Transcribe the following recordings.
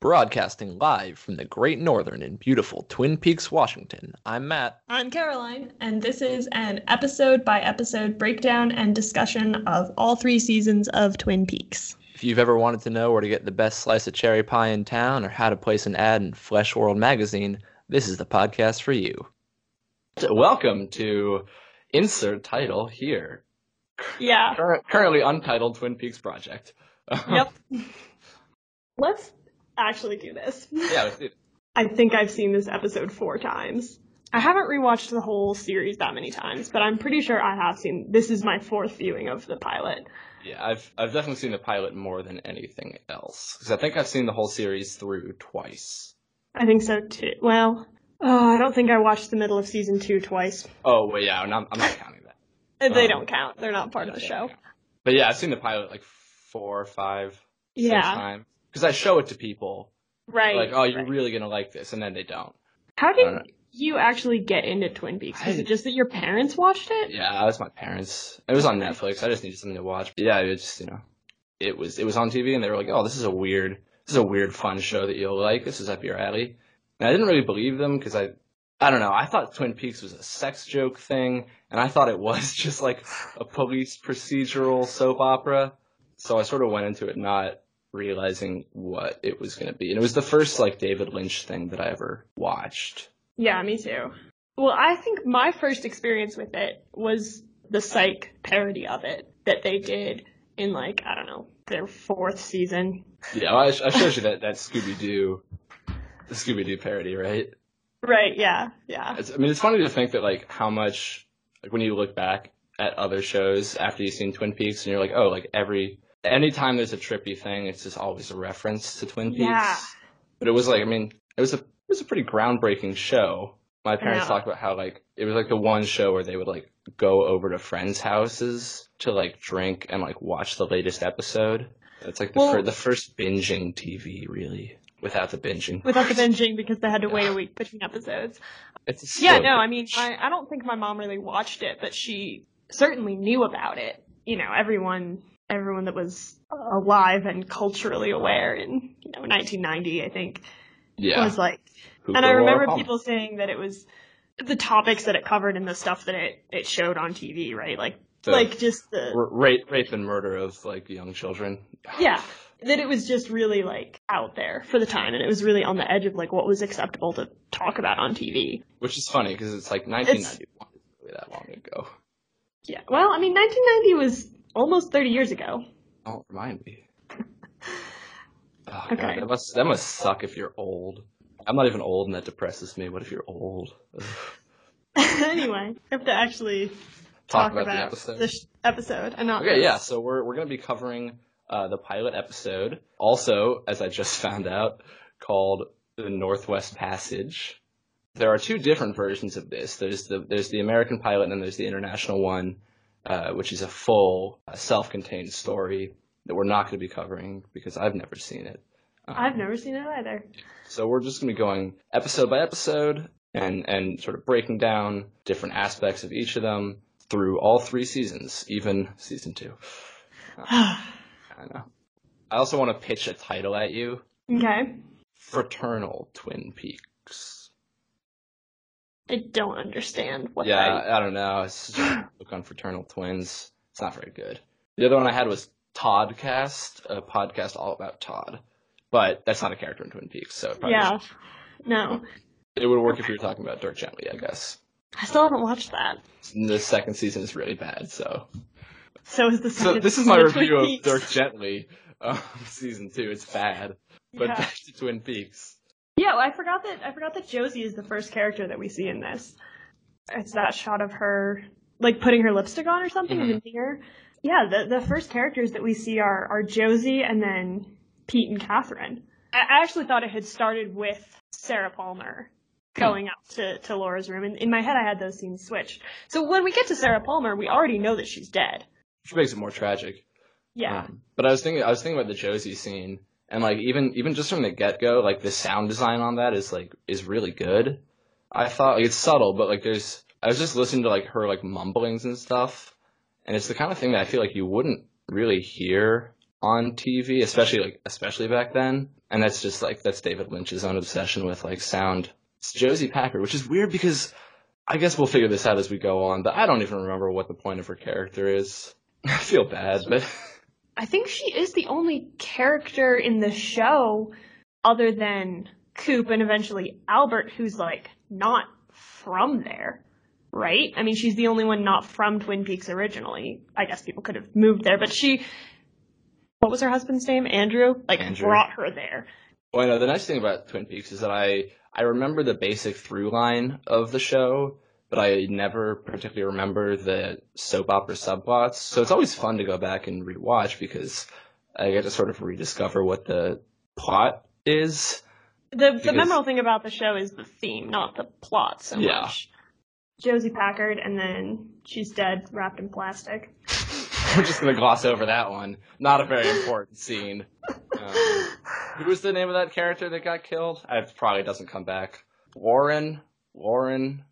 Broadcasting live from the Great Northern in beautiful Twin Peaks, Washington. I'm Matt. I'm Caroline, and this is an episode by episode breakdown and discussion of all three seasons of Twin Peaks. If you've ever wanted to know where to get the best slice of cherry pie in town or how to place an ad in Flesh World magazine, this is the podcast for you. Welcome to insert title here. Yeah. Cur- currently untitled Twin Peaks project. Yep. Let's actually do this. yeah, let's do it. I think I've seen this episode four times. I haven't rewatched the whole series that many times, but I'm pretty sure I have seen. This is my fourth viewing of the pilot. Yeah, I've I've definitely seen the pilot more than anything else because I think I've seen the whole series through twice. I think so too. Well, oh, I don't think I watched the middle of season two twice. Oh wait, yeah, I'm, I'm not counting that. They Um, don't count. They're not part of the show. yeah. But yeah, I've seen the pilot like four or five, Yeah. times because I show it to people Right. like, oh, you're right. really gonna like this, and then they don't. How did don't you actually get into Twin Peaks? Was I- it just that your parents watched it? Yeah, it was my parents. It was on Netflix. I just needed something to watch. But yeah, it was just you know, it was it was on TV, and they were like, oh, this is a weird, this is a weird, fun show that you'll like. This is up your alley. And I didn't really believe them because I. I don't know. I thought Twin Peaks was a sex joke thing, and I thought it was just like a police procedural soap opera. So I sort of went into it not realizing what it was going to be. And it was the first like David Lynch thing that I ever watched. Yeah, me too. Well, I think my first experience with it was the psych parody of it that they did in like, I don't know, their fourth season. Yeah, well, I, I showed you that that Scooby Doo, the Scooby Doo parody, right? Right, yeah, yeah. It's, I mean, it's funny to think that like how much like when you look back at other shows after you've seen Twin Peaks, and you're like, oh, like every anytime there's a trippy thing, it's just always a reference to Twin Peaks. Yeah. But it was like, I mean, it was a it was a pretty groundbreaking show. My parents talked about how like it was like the one show where they would like go over to friends' houses to like drink and like watch the latest episode. It's like the Well- fir- the first binging TV really without the binging. Without the binging because they had to wait a week between episodes. It's Yeah, no. I mean, I, I don't think my mom really watched it, but she certainly knew about it. You know, everyone, everyone that was alive and culturally aware in, you know, 1990, I think, yeah. was like, and I remember people saying that it was the topics that it covered and the stuff that it, it showed on TV, right? Like, The like just the, rape, rape and murder of like young children. yeah, that it was just really like out there for the time and it was really on the edge of like what was acceptable to talk about on TV. Which is funny because it's like 1991 is really that long ago. Yeah. Well, I mean, 1990 was almost 30 years ago. Don't remind me. Oh, Okay. God, that must that must suck if you're old. I'm not even old, and that depresses me. What if you're old? Anyway, I have to actually Talk, talk, about, the episode. this sh- and not Okay, this. yeah. So we're we're gonna be covering uh, the pilot episode, also as I just found out, called the Northwest Passage. There are two different versions of this. There's the there's the American pilot, and then there's the international one, uh, which is a full uh, self-contained story that we're not going to be covering because I've never seen it. Um, I've never seen it either. So we're just going to be going episode by episode and and sort of breaking down different aspects of each of them through all three seasons, even season two. I know. I also want to pitch a title at you: okay. Fraternal Twin Peaks. I don't understand what yeah, that. I don't know. It's just a book on fraternal twins. It's not very good. The other one I had was Toddcast, a podcast all about Todd. But that's not a character in Twin Peaks, so it probably Yeah. No. it would work if you were talking about Dirk Gently, I guess. I still haven't watched that. The second season is really bad, so. So is the second. So this is my review of Dirk Gently, um, season two. It's bad, but Yeah. back to Twin Peaks. Yeah, well, I forgot that I forgot that Josie is the first character that we see in this. It's that shot of her like putting her lipstick on or something Mhm. and the mirror. Yeah, the the first characters that we see are are Josie and then Pete and Catherine. I, I actually thought it had started with Sarah Palmer going up to, to Laura's room. And in my head I had those scenes switched. So when we get to Sarah Palmer, we already know that she's dead. Which makes it more tragic. Yeah. Um, but I was thinking, I was thinking about the Josie scene, and like even even just from the get go, like the sound design on that is like is really good. I thought like, it's subtle, but like there's I was just listening to like her like mumblings and stuff, and it's the kind of thing that I feel like you wouldn't really hear on TV, especially like especially back then. And that's just like that's David Lynch's own obsession with like sound. It's Josie Packard, which is weird because I guess we'll figure this out as we go on, but I don't even remember what the point of her character is. I feel bad, but I think she is the only character in the show other than Coop and eventually Albert who's like not from there. Right? I mean, she's the only one not from Twin Peaks originally. I guess people could have moved there, but she what was her husband's name? Andrew? Like Andrew. brought her there. Well, no, the nice thing about Twin Peaks is that I I remember the basic through line of the show, but I never particularly remember the soap opera subplots. So it's always fun to go back and rewatch because I get to sort of rediscover what the plot is. The the memorable thing about the show is the theme, not the plot so Yeah. much. Josie Packard, and then she's dead, wrapped in plastic. We're just gonna gloss over that one. Not a very important scene. Um, who was the name of that character that got killed? It probably doesn't come back. Warren, Warren,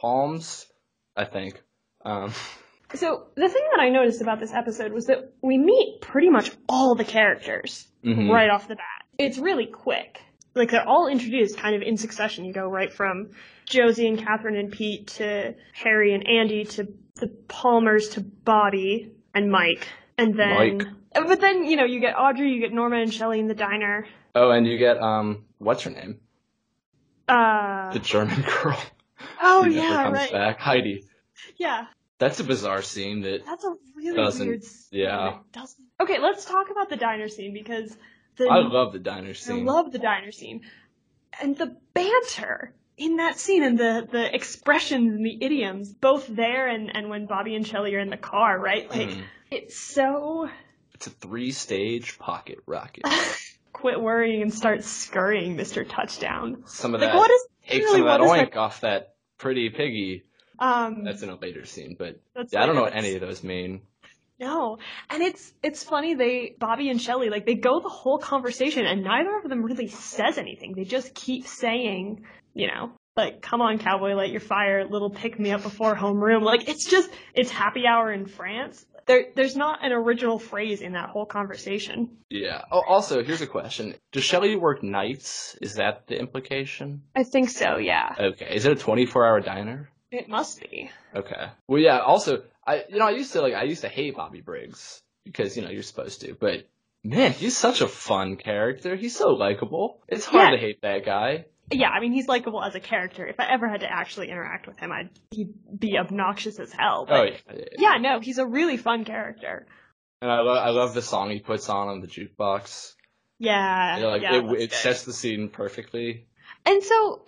Palms, I think. Um, So the thing that I noticed about this episode was that we meet pretty much all the characters mhm. right off the bat. It's really quick. Like they're all introduced kind of in succession. You go right from Josie and Catherine and Pete to Harry and Andy to the Palmers to Bobby and Mike. And then Mike. But then, you know, you get Audrey, you get Norma and Shelley in the diner. Oh, and you get um, what's her name? Uh The German girl. Oh yeah, comes right. back. Heidi. Yeah. That's a bizarre scene that That's a really Doesn't- weird scene. yeah. Doesn't. Okay, let's talk about the diner scene because the I love the diner scene. I love the diner scene. And the banter in that scene and the, the expressions and the idioms, both there and, and when Bobby and Shelley are in the car, right? Like, Mhm. it's so It's a three stage pocket rocket. quit worrying and start scurrying, Mr. Touchdown. Some of Like, that what is take really some of that oink off that pretty piggy. Um, That's in a later scene, but yeah, I don't know what any of those mean. No, and it's it's funny. They Bobby and Shelly like they go the whole conversation, and neither of them really says anything. They just keep saying, you know, like "Come on, cowboy, light your fire, little pick me up before homeroom." Like it's just it's happy hour in France. There there's not an original phrase in that whole conversation. Yeah. Oh, also, here's a question: Does Shelley work nights? Is that the implication? I think so. Yeah, Okay. Is it a 24-hour diner? it must be. Okay. Well, yeah. Also, I you know I used to like I used to hate Bobby Briggs because you know you're supposed to, but man, he's such a fun character. He's so likable. It's hard Yeah. to hate that guy. Yeah, I mean he's likable as a character. If I ever had to actually interact with him, I'd he'd be obnoxious as hell. But Oh yeah. yeah, yeah. yeah, no, he's a really fun character. And I love I love the song he puts on on the jukebox. Yeah, You know, like yeah, it, it sets the scene perfectly. And so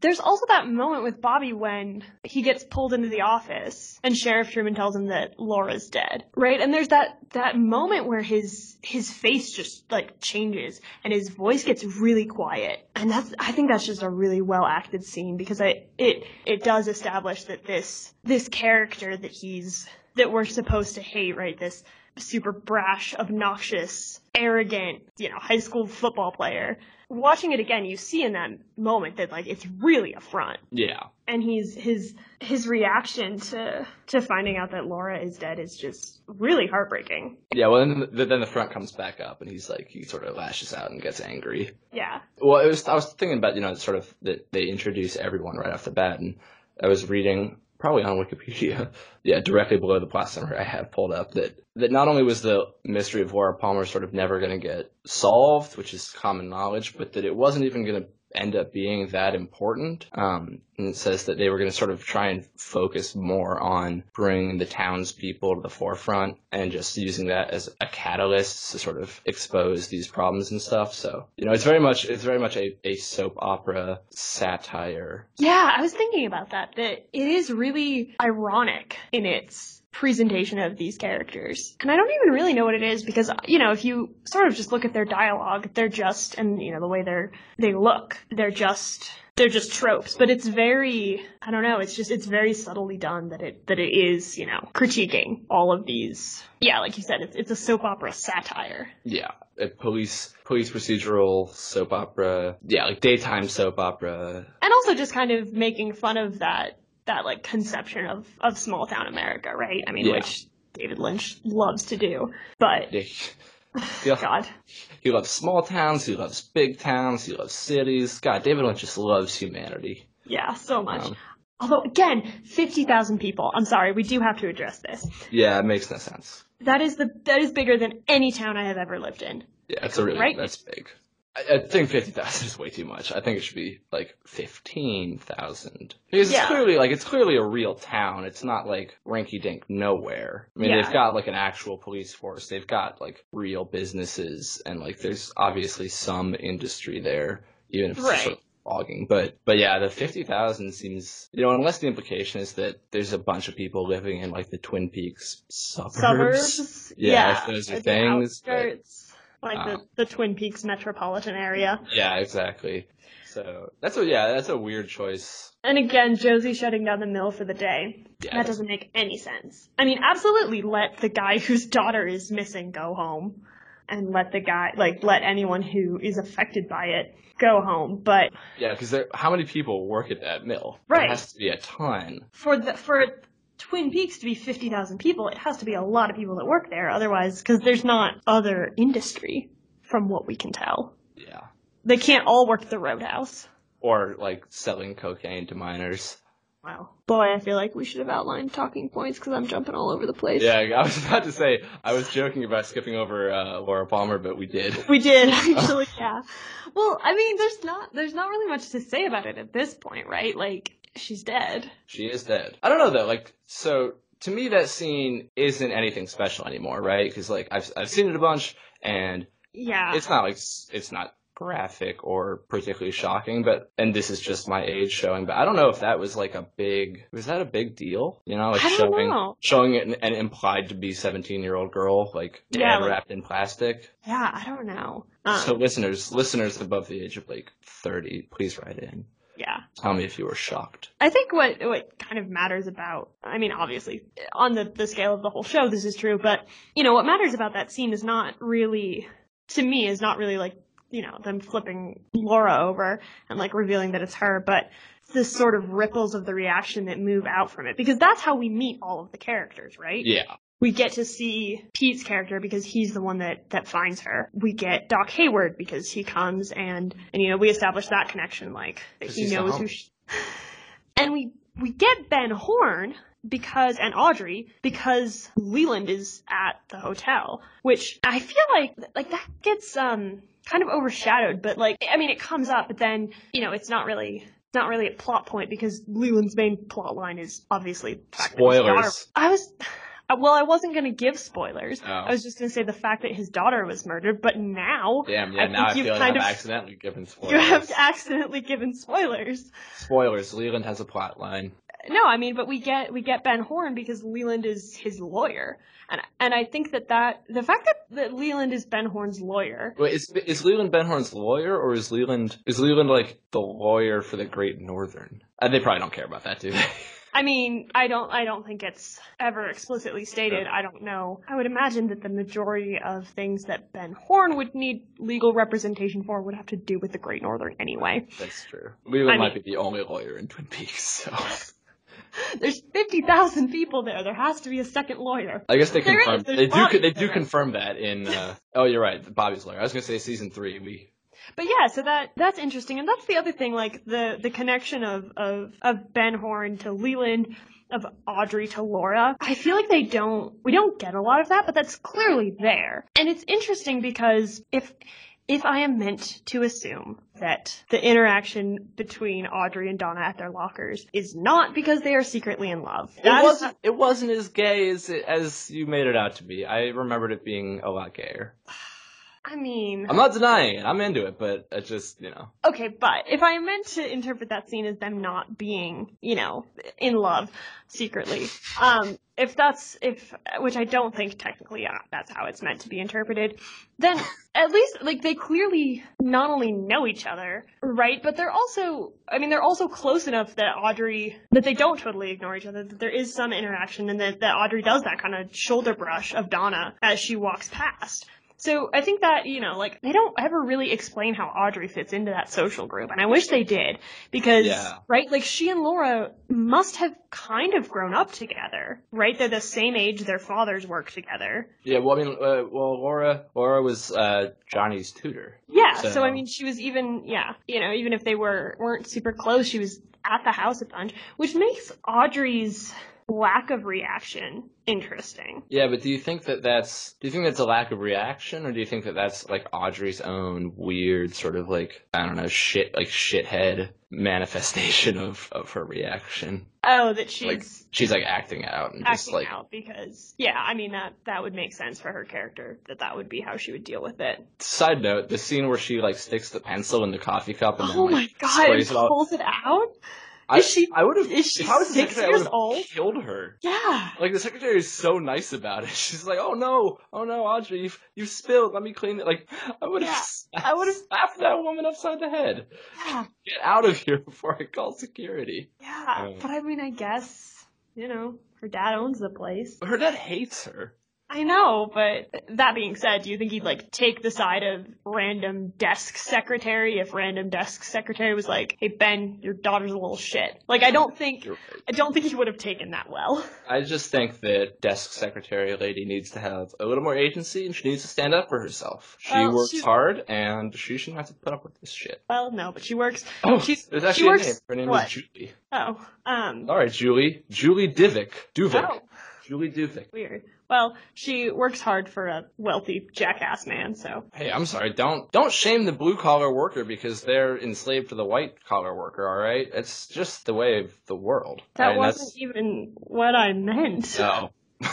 there's also that moment with Bobby when he gets pulled into the office and Sheriff Truman tells him that Laura's dead. Right? And there's that that moment where his his face just like changes and his voice gets really quiet. And that's I think that's just a really well acted scene because I it it does establish that this this character that he's that we're supposed to hate, right? This super brash, obnoxious, arrogant, you know, high school football player. Watching it again, you see in that moment that like it's really a front. Yeah. And he's his his reaction to to finding out that Laura is dead is just really heartbreaking. Yeah, well, then the, then the front comes back up, and he's like, he sort of lashes out and gets angry. Yeah. Well, it was I was thinking about you know sort of that they introduce everyone right off the bat, and I was reading probably on Wikipedia, yeah, directly below the plot summary I have pulled up that that not only was the mystery of Laura Palmer sort of never going to get solved, which is common knowledge, but that it wasn't even going to end up being that important. Um, and it says that they were going to sort of try and focus more on bringing the townspeople to the forefront and just using that as a catalyst to sort of expose these problems and stuff. So, you know, it's very much, it's very much a, a soap opera satire. Yeah, I was thinking about that. That it is really ironic in its presentation of these characters. And I don't even really know what it is because you know, if you sort of just look at their dialogue, they're just and you know, the way they're they look, they're just they're just tropes, but it's very I don't know, it's just it's very subtly done that it that it is, you know, critiquing all of these Yeah, like you said, it's it's a soap opera satire. Yeah. A police, police procedural soap opera. Yeah, like daytime soap opera. and also just kind of making fun of that that like conception of of small town America, right? I mean, Yeah. which David Lynch loves to do, but Yeah. God. He loves small towns. He loves big towns. He loves cities. God, David Lynch just loves humanity. Yeah, so much. Um, Although, again, 50,000 people. I'm sorry, we do have to address this. yeah, it makes no sense. That is the that is bigger than any town I have ever lived in. Yeah, it's a really Right? that's big. I, I think fifty thousand is way too much. I think it should be like fifteen thousand because Yeah. it's clearly like it's clearly a real town. It's not like rinky dink nowhere. I mean, Yeah. they've got like an actual police force. They've got like real businesses and like there's obviously some industry there, even if it's just Right. of logging. But but yeah, the fifty thousand seems you know unless the implication is that there's a bunch of people living in like the Twin Peaks suburbs. Suburbs. Yeah, if those are things, but- like Um, the, the Twin Peaks metropolitan area. Yeah, exactly. So that's a yeah, that's a weird choice. And again, Josie shutting down the mill for the day. Yeah, That doesn't make any sense. I mean, absolutely let the guy whose daughter is missing go home. And let the guy, like, let anyone who is affected by it go home. But yeah, because how many people work at that mill? Right. There has to be a ton. for the, for Twin Peaks to be 50,000 people, it has to be a lot of people that work there. Otherwise, because there's not other industry from what we can tell. Yeah. They can't all work at the roadhouse. Or like selling cocaine to minors. Wow. Boy, I feel like we should have outlined talking points because I'm jumping all over the place. Yeah, I was about to say I was joking about skipping over uh, Laura Palmer, but we did. We did actually, yeah. Well, I mean, there's not there's not really much to say about it at this point, right? Like she's dead. She is dead. I don't know though. Like, so to me, that scene isn't anything special anymore, right? Because like I've I've seen it a bunch, and Yeah. it's not like it's not graphic or particularly shocking, but and this is just my age showing. But I don't know if that was like a big was that a big deal? You know, like showing know. showing an, an implied to be seventeen year old girl like dead Yeah, like- wrapped in plastic. yeah, I don't know. Um, so listeners, listeners above the age of like thirty, please write in. Yeah. Tell me if you were shocked. I think what what kind of matters about I mean obviously on the the scale of the whole show this is true but you know what matters about that scene is not really to me is not really like you know them flipping Laura over and like revealing that it's her but the sort of ripples of the reaction that move out from it because that's how we meet all of the characters right Yeah. We get to see Pete's character because he's the one that that finds her. We get Doc Hayward because he comes and and you know we establish that connection like that he knows who. She, and we we get Ben Horne because and Audrey because Leland is at the hotel, which I feel like like that gets um kind of overshadowed. But like I mean it comes up, but then you know it's not really. It's not really a plot point because Leland's main plot line is obviously the fact that his daughter- Spoilers. I was well, I wasn't going to give spoilers. Oh. I was just going to say the fact that his daughter was murdered, but now Damn, yeah, I now I think you've feel like kind I'm of- accidentally given spoilers. you have accidentally given spoilers. Spoilers, Leland has a plot line. No, I mean, but we get we get Ben Horne because Leland is his lawyer, and and I think that that the fact that, that Leland is Ben Horne's lawyer. Wait, is is Leland Ben Horne's lawyer, or is Leland is Leland like the lawyer for the Great Northern? Uh, they probably don't care about that, do they? I mean, I don't I don't think it's ever explicitly stated. I don't know. I would imagine that the majority of things that Ben Horne would need legal representation for would have to do with the Great Northern anyway. That's true. I might mean- be the only lawyer in Twin Peaks, so There's 50,000 people there. There has to be a second lawyer. I guess they There confirm they do they do there. confirm that in. Uh, oh, you're right, Bobby's lawyer. I was gonna say season three. We But yeah, so that that's interesting, and that's the other thing, like the the connection of of of Ben Horne to Leland, of Audrey to Laura. I feel like they don't we don't get a lot of that, but that's clearly there, and it's interesting because if if I am meant to assume that the interaction between Audrey and Donna at their lockers is not because they are secretly in love, it that is wasn't it wasn't as gay as it, as you made it out to be. I remembered it being a lot gayer. I mean, I'm not denying it. I'm into it, but it's just you know. Okay, but if I meant to interpret that scene as them not being, you know, in love secretly, um, if that's if which I don't think technically uh, that's how it's meant to be interpreted, then at least like they clearly not only know each other, right? But they're also, I mean, they're also close enough that Audrey that they don't totally ignore each other. That there is some interaction, and that that Audrey does that kind of shoulder brush of Donna as she walks past. So I think that, you know, like they don't ever really explain how Audrey fits into that social group. And I wish they did because, Yeah. right, like she and Laura must have kind of grown up together, right? They're the same age, their fathers work together. Yeah, well, I mean, uh, well, Laura, Laura was uh, Johnny's tutor. Yeah. So, So- I mean, she was even, yeah, you know, even if they were, weren't super close, she was at the house a bunch, which makes Audrey's lack of reaction interesting. Yeah, but do you think that that's do you think that's a lack of reaction, or do you think that that's like Audrey's own weird sort of like I don't know shit like shithead manifestation of of her reaction? Oh, that she's. Like she's like acting out and just like out because yeah i mean that that would make sense for her character that that would be how she would deal with it Side note: the scene where she like sticks the pencil in the coffee cup and oh then my like god sprays it all. pulls it out I, is she- I would have. is she if I was the six years old? Killed her. yeah Like the secretary is so nice about it. She's like, "Oh no, oh no, Audrey, you've, you've spilled. Let me clean it." Like I would have, Yeah, I would've- slapped that woman upside the head. yeah Get out of here before I call security. yeah Oh. but i mean i guess you know her dad owns the place Her dad hates her. I know but that being said do you think he'd like take the side of random desk secretary if random desk secretary was like hey ben your daughter's a little shit like i don't think right. i don't think he would have taken that well I just think that desk secretary lady needs to have a little more agency and she needs to stand up for herself. She Well, works she's- hard and she shouldn't have to put up with this shit. well no but she works Oh, She's- there's she actually works- a name. Her name what? is Julie. oh um All right, Julie. Julie Divick. Duvick. Oh. Julie Duvick. Weird. Well, she works hard for a wealthy jackass man, so. Hey, I'm sorry. Don't don't shame the blue collar worker because they're enslaved to the white collar worker. All right, it's just the way of the world. That wasn't even what I meant. No.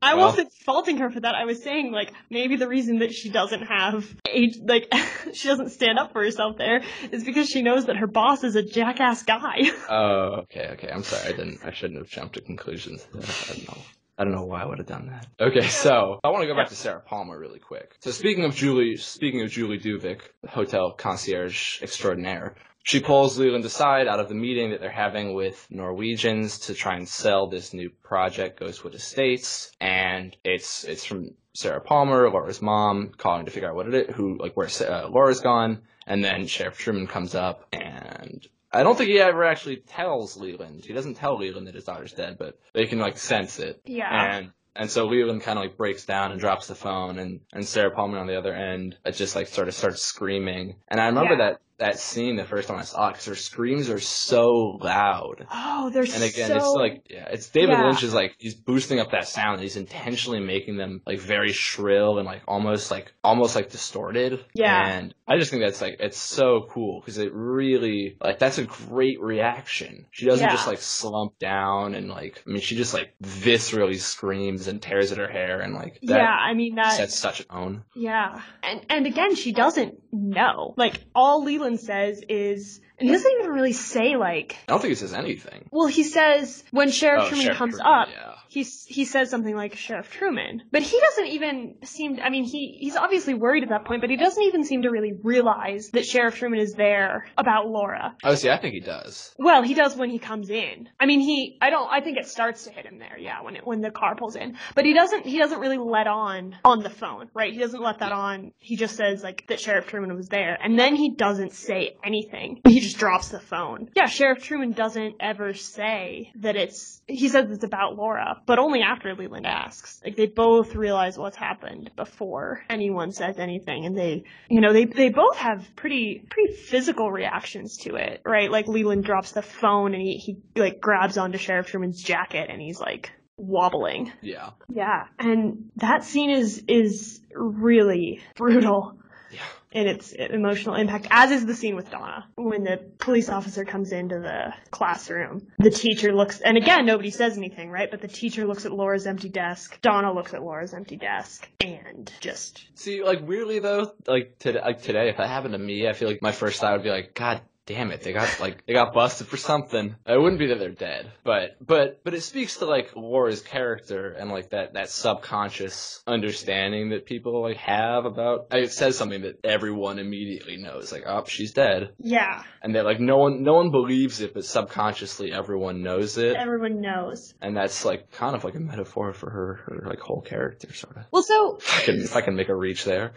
I well- wasn't faulting her for that. I was saying, like, maybe the reason that she doesn't have age, like, she doesn't stand up for herself there is because she knows that her boss is a jackass guy. Oh, okay, okay. I'm sorry. I didn't. I shouldn't have jumped to conclusions. I don't know. I don't know why I would have done that. Okay, so I want to go back to Sarah Palmer really quick. So speaking of Julie, speaking of Julie Duvick, hotel concierge extraordinaire, she pulls Leland aside out of the meeting that they're having with Norwegians to try and sell this new project, Ghostwood Estates, and it's it's from Sarah Palmer, Laura's mom, calling to figure out what it is, who like where uh, Laura's gone, and then Sheriff Truman comes up and I don't think he ever actually tells Leland. He doesn't tell Leland that his daughter's dead, but they can like sense it. Yeah. And and so Leland kind of like breaks down and drops the phone, and and Sarah Palmer on the other end just like sort of starts screaming. And I remember Yeah. that that scene the first time I saw it because her screams are so loud. Oh, they're And again, so... it's like yeah, it's David Yeah. Lynch is like he's boosting up that sound. He's intentionally making them like very shrill and like almost like almost like distorted. Yeah. And I just think that's like it's so cool because it really like that's a great reaction. She doesn't Yeah. just like slump down and like I mean she just like viscerally screams and tears at her hair and like that yeah, I mean, that... sets such a tone. Yeah. And and again, she doesn't know. Like all Leland says is and he doesn't even really say like I don't think he says anything. well, he says when Sheriff Oh, Truman Sheriff comes Truman, up, yeah. He he says something like Sheriff Truman, but he doesn't even seem. I mean, he he's obviously worried at that point, but he doesn't even seem to really realize that Sheriff Truman is there about Laura. Oh, see, I think he does. Well, he does when he comes in. I mean, he. I don't. I think it starts to hit him there. Yeah, when it when the car pulls in. But he doesn't. He doesn't really let on on the phone, right? He doesn't let that on. He just says like that Sheriff Truman was there, and then he doesn't say anything. He just drops the phone. Yeah, Sheriff Truman doesn't ever say that it's. He says it's about Laura, but only after Leland asks. Like they both realize what's happened before anyone says anything, and they, you know, they they both have pretty pretty physical reactions to it, right? Like Leland drops the phone and he he like grabs onto Sheriff Truman's jacket and he's like wobbling. Yeah. Yeah, and that scene is is really brutal Yeah. In its emotional impact, as is the scene with Donna. When the police officer comes into the classroom, the teacher looks, and again, nobody says anything, right? But the teacher looks at Laura's empty desk, Donna looks at Laura's empty desk, and just, See, like weirdly though, like today, like today, if that happened to me, I feel like my first thought would be like, God damn it, they got like they got busted for something. It wouldn't be that they're dead, but but but it speaks to like Laura's character and like that that subconscious understanding that people like have about. It says something that everyone immediately knows, like oh she's dead, Yeah, and that like no one no one believes it, but subconsciously everyone knows it, everyone knows. and that's like kind of like a metaphor for her her like whole character sort of. Well, so If I can if I can make a reach there.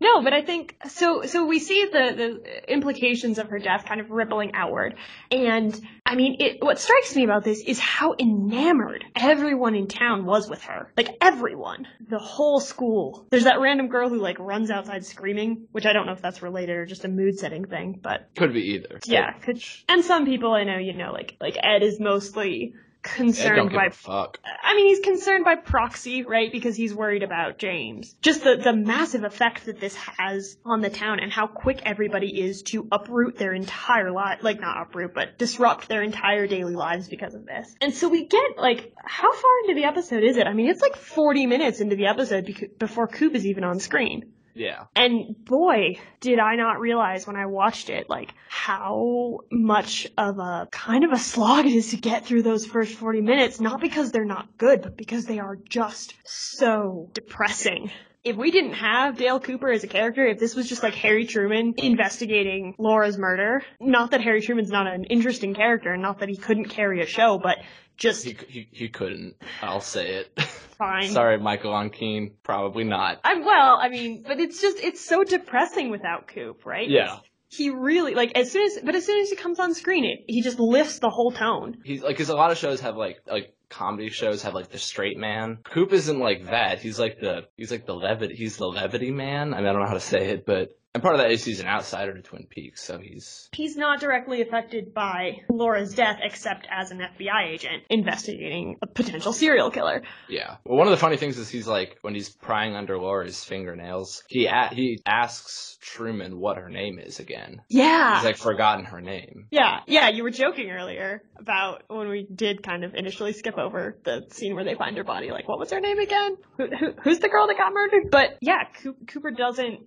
No, but I think so. So we see the the implications of her death kind of rippling outward, and I mean, it, what strikes me about this is how enamored everyone in town was with her. Like everyone, the whole school. There's that random girl who like runs outside screaming, which I don't know if that's related or just a mood setting thing, but Could be either. yeah. Could, and some people I know, you know, like like Ed is mostly concerned by fuck. I mean, he's concerned by proxy, right? Because he's worried about James. Just the, the massive effect that this has on the town and how quick everybody is to uproot their entire life, like not uproot, but disrupt their entire daily lives because of this. And so we get, like, how far into the episode is it? I mean, it's like 40 minutes into the episode bec- before Coop is even on screen. Yeah. And boy, did I not realize when I watched it, like, how much of a kind of a slog it is to get through those first 40 minutes, not because they're not good, but because they are just so depressing. If we didn't have Dale Cooper as a character, if this was just like Harry Truman investigating Laura's murder, not that Harry Truman's not an interesting character, and not that he couldn't carry a show, but just He, he, he couldn't. I'll say it. fine. Sorry, Michael Ontkean. Probably not. I'm well, I mean, but it's just it's so depressing without Coop, right? Yeah. He really like as soon as but as soon as he comes on screen it he just lifts the whole tone. He's like, cause a lot of shows have like, like comedy shows have like the straight man. Coop isn't like that. He's like the, he's like the levity, he's the levity man. I mean, I don't know how to say it, but, and part of that is he's an outsider to Twin Peaks, so he's, He's not directly affected by Laura's death except as an FBI agent investigating a potential serial killer. yeah. Well, one of the funny things is he's like, when he's prying under Laura's fingernails, he, a- he asks Truman what her name is again. Yeah. He's like forgotten her name. yeah, yeah, you were joking earlier about when we did kind of initially skip over the scene where they find her body. Like, what was her name again? Who, who, who's the girl that got murdered? But yeah, Coop, Cooper doesn't,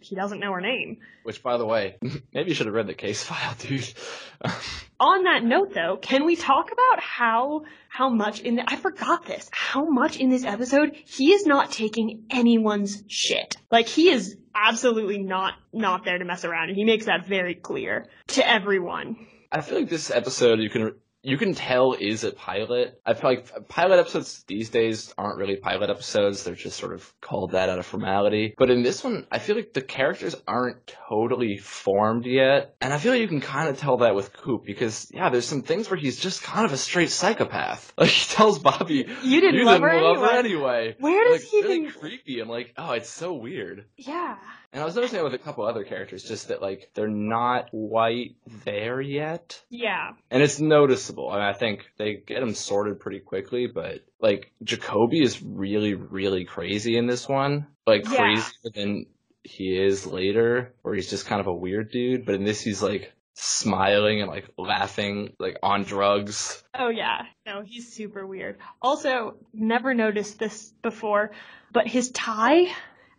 he doesn't know her name. Which, by the way, maybe you should have read the case file, dude. on that note though, can we talk about how how much in the I forgot this. How much in this episode he is not taking anyone's shit. Like he is absolutely not not there to mess around and he makes that very clear to everyone. I feel like this episode you can you can tell is a pilot. I feel like pilot episodes these days aren't really pilot episodes. They're just sort of called that out of formality. But in this one, I feel like the characters aren't totally formed yet. And I feel like you can kind of tell that with Coop because, yeah, there's some things where he's just kind of a straight psychopath. Like he tells Bobby, You didn't you love didn't her love her anyway." Where does like, he really even- creepy. I'm like, oh, it's so weird. Yeah. And I was noticing that with a couple other characters, just that like they're not quite there yet. Yeah. And it's noticeable. I mean, I think they get them sorted pretty quickly, but like Jacoby is really, really crazy in this one. Like Yeah. crazier than he is later, where he's just kind of a weird dude. But in this, he's like smiling and like laughing, like on drugs. Oh yeah. No, he's super weird. Also, never noticed this before, but his tie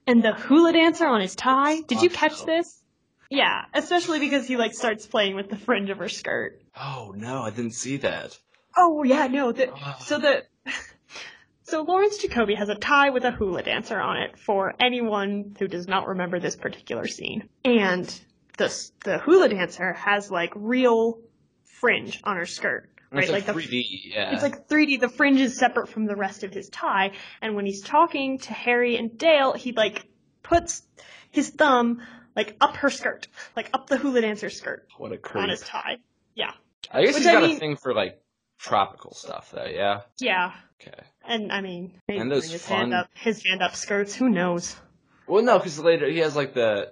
and the hula dancer on his tie. Did you catch this? Yeah, especially because he like starts playing with the fringe of her skirt. Oh no, I didn't see that. Oh yeah, no. The, Ah. so the so Lawrence Jacoby has a tie with a hula dancer on it for anyone who does not remember this particular scene. And the the hula dancer has like real fringe on her skirt, right? It's like, the 3D, yeah. it's like 3D. The fringe is separate from the rest of his tie, and when he's talking to Harry and Dale, he like puts his thumb like up her skirt, like up the hula dancer's skirt what a on his tie. Yeah, I guess Which he's I got mean- a thing for like tropical stuff, though. Yeah. yeah. Okay. And I mean, And those his fun- hand up, his hand up skirts. Who knows? Well, no, because later he has like the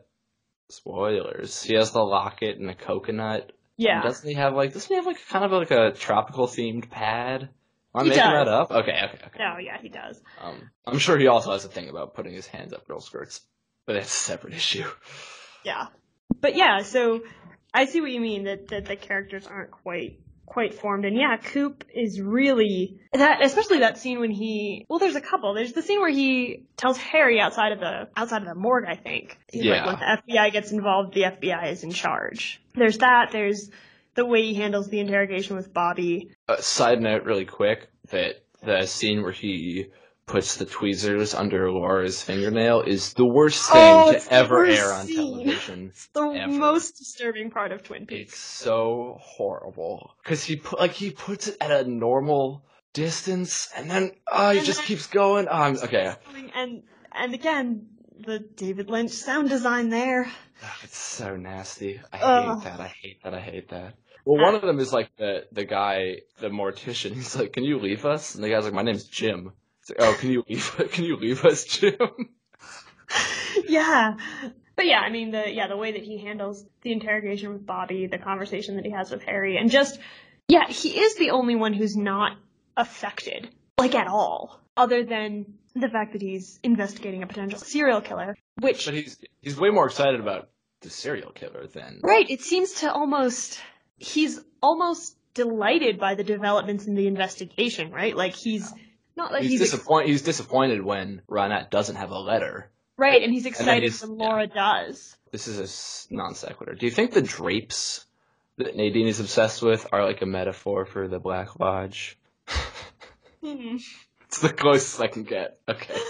spoilers. He has the locket and the coconut. Yeah, And doesn't he have like? Doesn't he have like kind of like a tropical themed pad? Am I He making does. that up? Okay, okay, okay. no, yeah, he does. Um, I'm sure he also has a thing about putting his hands up girl skirts, but that's a separate issue. Yeah, but yeah, so I see what you mean that that the characters aren't quite quite formed. And yeah, Coop is really that, especially that scene when he. Well, there's a couple. There's the scene where he tells Harry outside of the outside of the morgue. I think. He's Yeah. Like when the FBI gets involved, the FBI is in charge. There's that. There's the way he handles the interrogation with Bobby. Uh, side note, really quick, that the scene where he puts the tweezers under Laura's fingernail is the worst thing Oh, to ever air on television. It's the Ever. most disturbing part of Twin Peaks. It's so horrible because he put like he puts it at a normal distance, and then oh, he And just keeps going. Oh, I'm, okay, And and again, the David Lynch sound design there. It's so nasty. I Ugh. hate that. I hate that. I hate that. Well, one of them is like the the guy, the mortician. He's like, "Can you leave us?" And the guy's like, "My name's Jim." Like, "Oh, can you leave? Can you leave us, Jim?" yeah. But yeah, I mean the yeah, the way that he handles the interrogation with Bobby, the conversation that he has with Harry, and just yeah, he is the only one who's not affected, like at all, other than the fact that he's investigating a potential serial killer. Which But he's he's way more excited about the serial killer than Right, it seems to almost he's almost delighted by the developments in the investigation, right? Like he's not that he's, he's, ex- disappointed. He's disappointed when Ronette doesn't have a letter. right, and he's excited he's- when yeah. Laura does. This is a non sequitur. Do you think the drapes that Nadine is obsessed with are like a metaphor for the Black Lodge? Hmm. It's the closest I can get. Okay.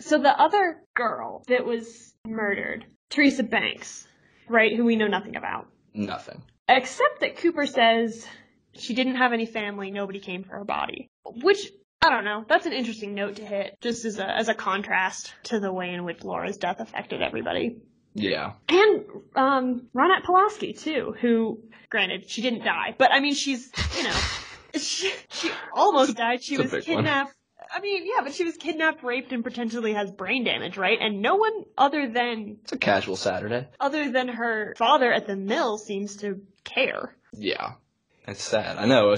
So the other girl that was murdered, Teresa Banks, right, who we know nothing about, Nothing. except that Cooper says she didn't have any family, nobody came for her body, which. I don't know. That's an interesting note to hit, just as a as a contrast to the way in which Laura's death affected everybody. Yeah. And um, Ronette Pulaski too, who, granted, she didn't die, but I mean, she's you know, she, she almost died. She was big one. kidnapped. I mean, yeah, but she was kidnapped, raped, and potentially has brain damage, right? And no one other than It's a casual Saturday. other than her father at the mill seems to care. Yeah. It's sad. I know.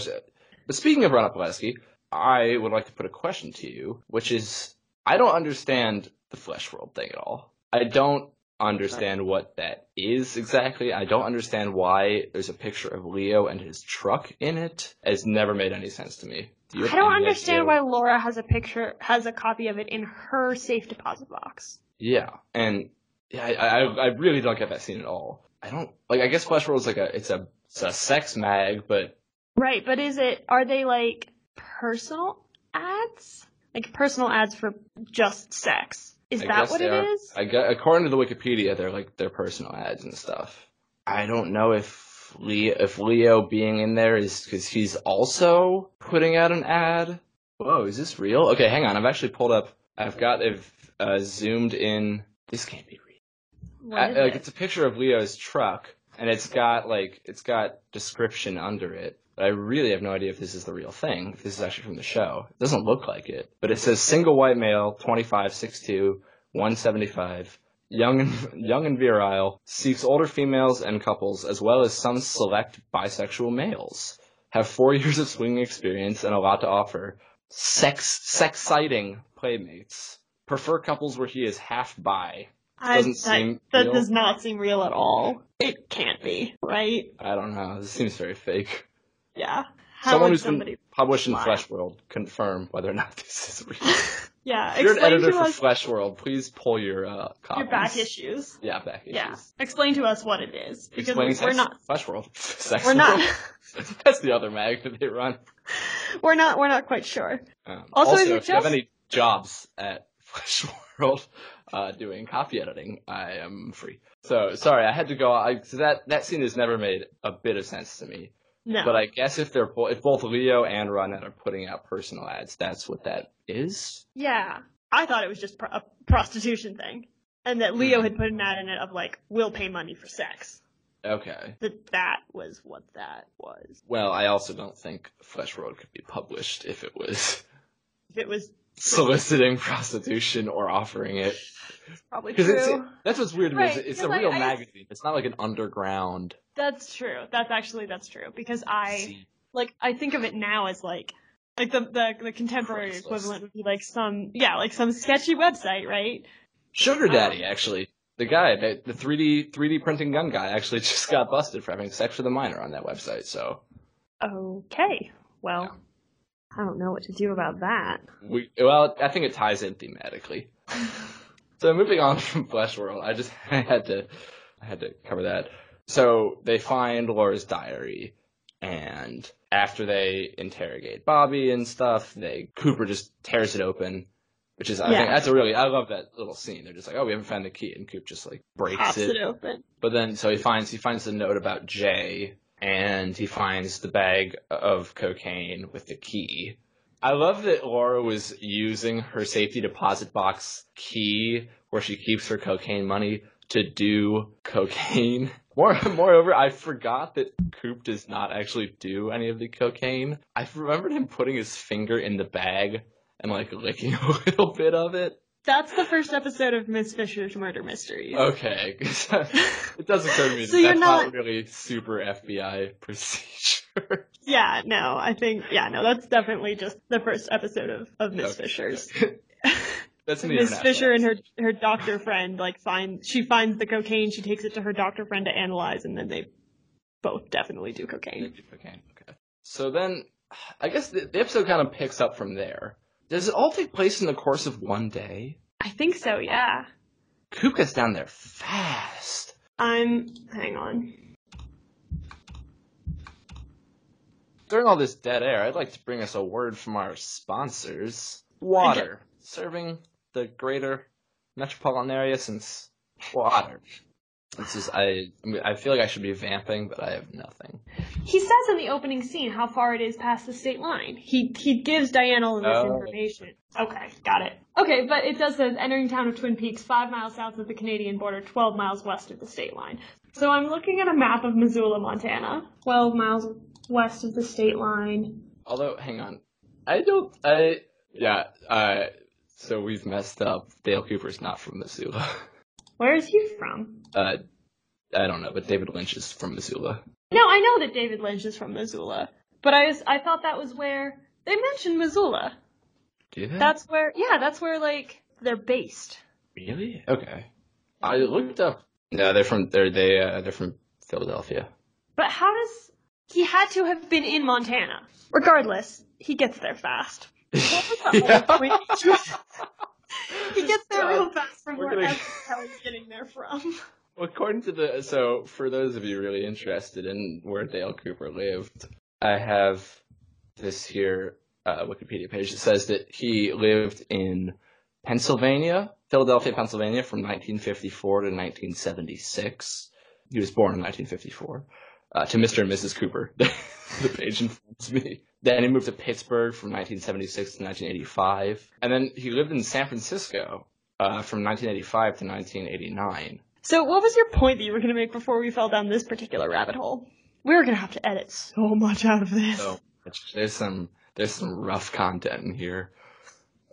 But speaking of Ron Pulaski, I would like to put a question to you, which is I don't understand the flesh world thing at all. I don't understand what that is exactly. I don't understand why there's a picture of Leo and his truck in it. It's never made any sense to me. Do I don't understand idea? why Laura has a picture, has a copy of it in her safe deposit box. Yeah, and yeah, I, I I really don't get that scene at all. I don't like. I guess Flesh World is like a it's a it's a sex mag, but Right, but is it, are they like personal ads? Like personal ads for just sex? Is I that what it are. is? I gu- according to the Wikipedia, they're like their personal ads and stuff. I don't know if Leo, if Leo being in there is because he's also putting out an ad. Whoa, is this real? Okay, hang on. I've actually pulled up. I've got I've uh, zoomed in. This can't be real. Uh, like it? it's a picture of Leo's truck, and it's got like it's got description under it. But I really have no idea if this is the real thing. If this is actually from the show, it doesn't look like it. But it says single white male, 25, 6'2", 175, young and young and virile, seeks older females and couples as well as some select bisexual males. Have four years of swinging experience and a lot to offer. Sex sex-citing playmates. Prefer couples where he is half bi. I- doesn't that, seem that does not seem real at all. It can't be, right? I don't know. This seems very fake. Yeah. How Someone who's somebody? been published in? Flesh World confirm whether or not this is real. yeah, if you're an editor for us Flesh World, please pull your uh, copies. your back issues. Yeah, back issues. Yeah, explain to us what it is because Explaining we're sex, not, Flesh World. Sex we're not. That's the other mag that they run. we're not, we're not quite sure. Um, Also, also, it if you have any jobs at Flesh World uh, doing copy editing, I am free. So sorry, I had to go. I, so that that scene has never made a bit of sense to me. No, But I guess if they're bo- if both Leo and Ronette are putting out personal ads, that's what that is. yeah, I thought it was just pro- a prostitution thing, and that Hmm. Leo had put an ad in it of like, "We'll pay money for sex." Okay. That that was what that was. Well, I also don't think Flesh World could be published if it was If it was soliciting prostitution or offering it. probably true. it's that's what's weird to me. Right, it's a because I- real I- magazine. It's not like an underground. That's true. That's actually that's true because I scene. like I think of it now as like like the the, the contemporary equivalent would be like some yeah like some sketchy website right Sugar Um, Daddy, actually, the guy, the, the 3D 3D printing gun guy, actually just got busted for having sex with a minor on that website. So Okay. Well, Yeah. I don't know what to do about that. We well, I think it ties in thematically. So moving on from Flesh World, I just I had to I had to cover that. So they find Laura's diary, and after they interrogate Bobby and stuff, they Cooper just tears it open, which is I Yeah. think that's a really I love that little scene. They're just like, oh, we haven't found the key, and Coop just like breaks it. it open. But then so he finds he finds the note about Jay, and he finds the bag of cocaine with the key. I love that Laura was using her safety deposit box key where she keeps her cocaine money to do cocaine. More, moreover, I forgot that Coop does not actually do any of the cocaine. I remembered him putting his finger in the bag and like licking a little bit of it. That's the first episode of Miss Fisher's Murder Mysteries. Okay, it does occur to me that So you're that's not... not- really super FBI procedure. Yeah, no, I think yeah, no, that's definitely just the first episode of, of Miss Okay. Fisher's. That's an Miss Fisher and her her doctor friend like find she finds the cocaine, she takes it to her doctor friend to analyze, and then they both definitely do cocaine. Okay. Okay. So then, I guess the, the episode kind of picks up from there. Does it all take place in the course of one day? I think so, yeah. Gets down there fast. I'm hang on. During all this dead air, I'd like to bring us a word from our sponsors. Water, serving the greater metropolitan area since water. This is I. I mean, I feel like I should be vamping, but I have nothing. He says in the opening scene how far it is past the state line. He he gives Diana all of this Oh. information. Okay, got it. Okay, but it does says entering town of Twin Peaks five miles south of the Canadian border, twelve miles west of the state line. So I'm looking at a map of Missoula, Montana. Twelve miles west of the state line. Although, hang on, I don't. I yeah. Uh, so we've messed up. Dale Cooper's not from Missoula. Where is he from? Uh, I don't know, but David Lynch is from Missoula. No, I know that David Lynch is from Missoula, but I was, I thought that was where they mentioned Missoula. Do they? That's where, yeah, that's where like they're based. really okay. I looked up. No, they're from they're they uh, they're from Philadelphia. But how does he had to have been in Montana? Regardless, he gets there fast. What was the Yeah. he gets there real fast from We're wherever gonna- the hell he's getting there from. Well, according to the so for those of you really interested in where Dale Cooper lived, I have this here uh, Wikipedia page that says that he lived in Pennsylvania, Philadelphia, Pennsylvania, from 1954 to 1976. He was born in 1954. Uh, to Mr. and Mrs. Cooper, the page informs me. Then he moved to Pittsburgh from 1976 to 1985, and then he lived in San Francisco uh, from 1985 to 1989. So, what was your point that you were going to make before we fell down this particular rabbit hole? We were going to have to edit so much out of this. So there's some there's some rough content in here.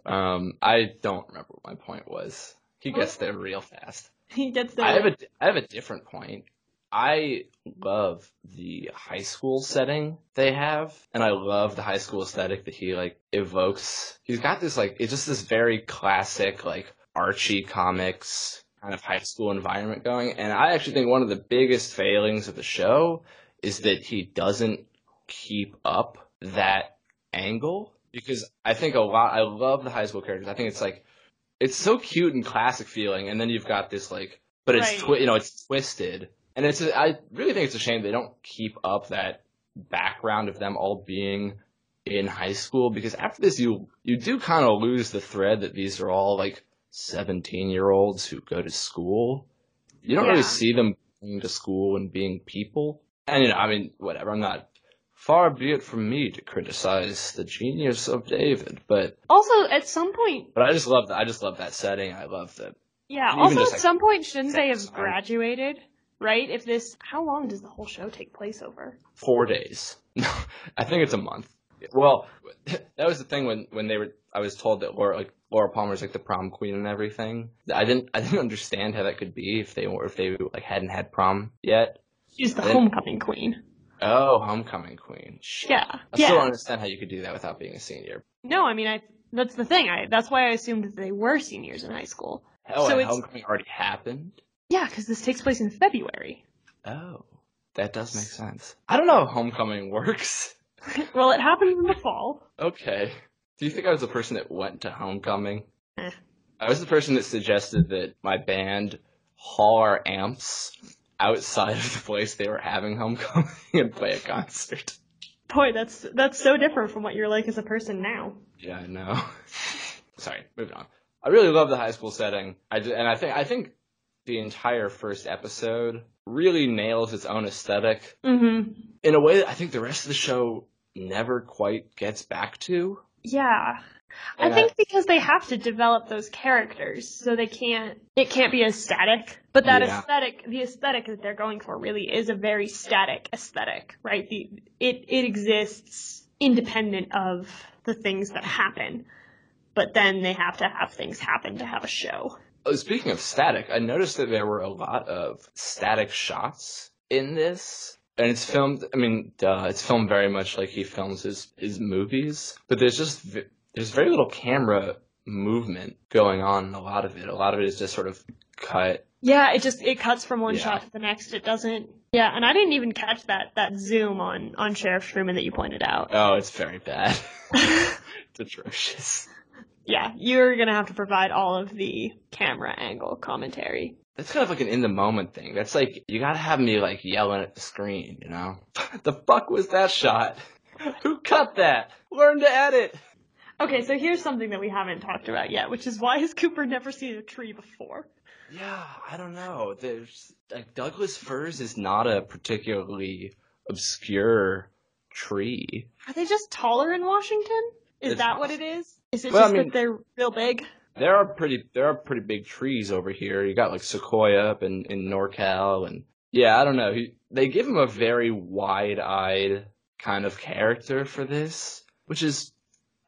Um, I don't remember what my point was. He gets there real fast. He gets there. I have a I have a different point. I love the high school setting they have, and I love the high school aesthetic that he like evokes. He's got this like it's just this very classic like Archie comics kind of high school environment going, and I actually think one of the biggest failings of the show is that he doesn't keep up that angle because I think a lot. I love the high school characters. I think it's like it's so cute and classic feeling, and then you've got this like, but it's Right. twi- you know it's twisted, and it's a, I really think it's a shame they don't keep up that background of them all being in high school because after this you you do kind of lose the thread that these are all like 17 year olds who go to school. You don't Yeah. really see them going to school and being people. And you know, I mean, whatever. I'm not far be it from me to criticize the genius of David, but also, at some point, but I just love that. I just love that setting. I love that. yeah. Also, at like, some point, shouldn't they have graduated? Right? If this, how long does the whole show take place over? Four days. I think it's a month. Well, that was the thing when when they were. I was told that Laura like Laura Palmer's like the prom queen and everything. I didn't I didn't understand how that could be if they were if they like hadn't had prom yet. She's the homecoming queen. Oh, homecoming queen. Shit. Yeah. I yeah. still don't understand how you could do that without being a senior. No, I mean, I. That's the thing. I. That's why I assumed that they were seniors in high school. Oh, So homecoming already happened. Yeah, because this takes place in February. Oh. that does make sense. I don't know how homecoming works. well, it happens in the fall. Okay. Do you think I was the person that went to homecoming? Eh. I was the person that suggested that my band haul our amps outside of the place they were having homecoming and play a concert. Boy, that's that's so different from what you're like as a person now. Yeah, I know. Sorry, moving on. I really love the high school setting. I and I think I think the entire first episode really nails its own aesthetic Mm-hmm. in a way that I think the rest of the show never quite gets back to. Yeah. I And think because they have to develop those characters, so they can't. It can't be as static. But that Yeah. aesthetic, the aesthetic that they're going for, really is a very static aesthetic, right? The it it exists independent of the things that happen, but then they have to have things happen to have a show. Oh, speaking of static, I noticed that there were a lot of static shots in this. And it's filmed, I mean, duh, it's filmed very much like he films his, his movies. But there's just, there's very little camera movement going on in a lot of it. A lot of it is just sort of cut. Yeah, it just it cuts from one Yeah. shot to the next. It doesn't. Yeah, and I didn't even catch that that zoom on on Sheriff Truman that you pointed out. Oh, it's very bad. it's atrocious. Yeah, you're gonna have to provide all of the camera angle commentary. That's kind of like an in the moment thing. That's like, you gotta have me like yelling at the screen, you know? the fuck was that shot? Who cut that? Learn to edit! Okay, so here's something that we haven't talked about yet, which is why has Cooper never seen a tree before? Yeah, I don't know. There's like Douglas firs is not a particularly obscure tree. Are they just taller in Washington? Is that what it is? Is it Well, I just mean- that they're real big? There are pretty there are pretty big trees over here. You got like sequoia up in in NorCal and yeah, I don't know. He, they give him a very wide-eyed kind of character for this, which is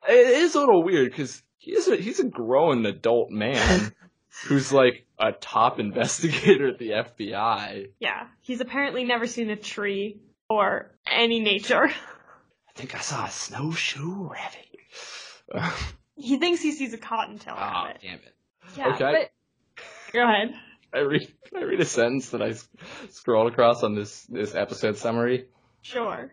it is a little weird because he's a he's a grown adult man who's like a top investigator at the FBI. Yeah, he's apparently never seen a tree or any nature. I think I saw a snowshoe rabbit. he thinks he sees a cottontail Ah, rabbit. damn it. Yeah, okay. but go ahead. I read I read a sentence that I s- scrolled across on this this episode summary. Sure.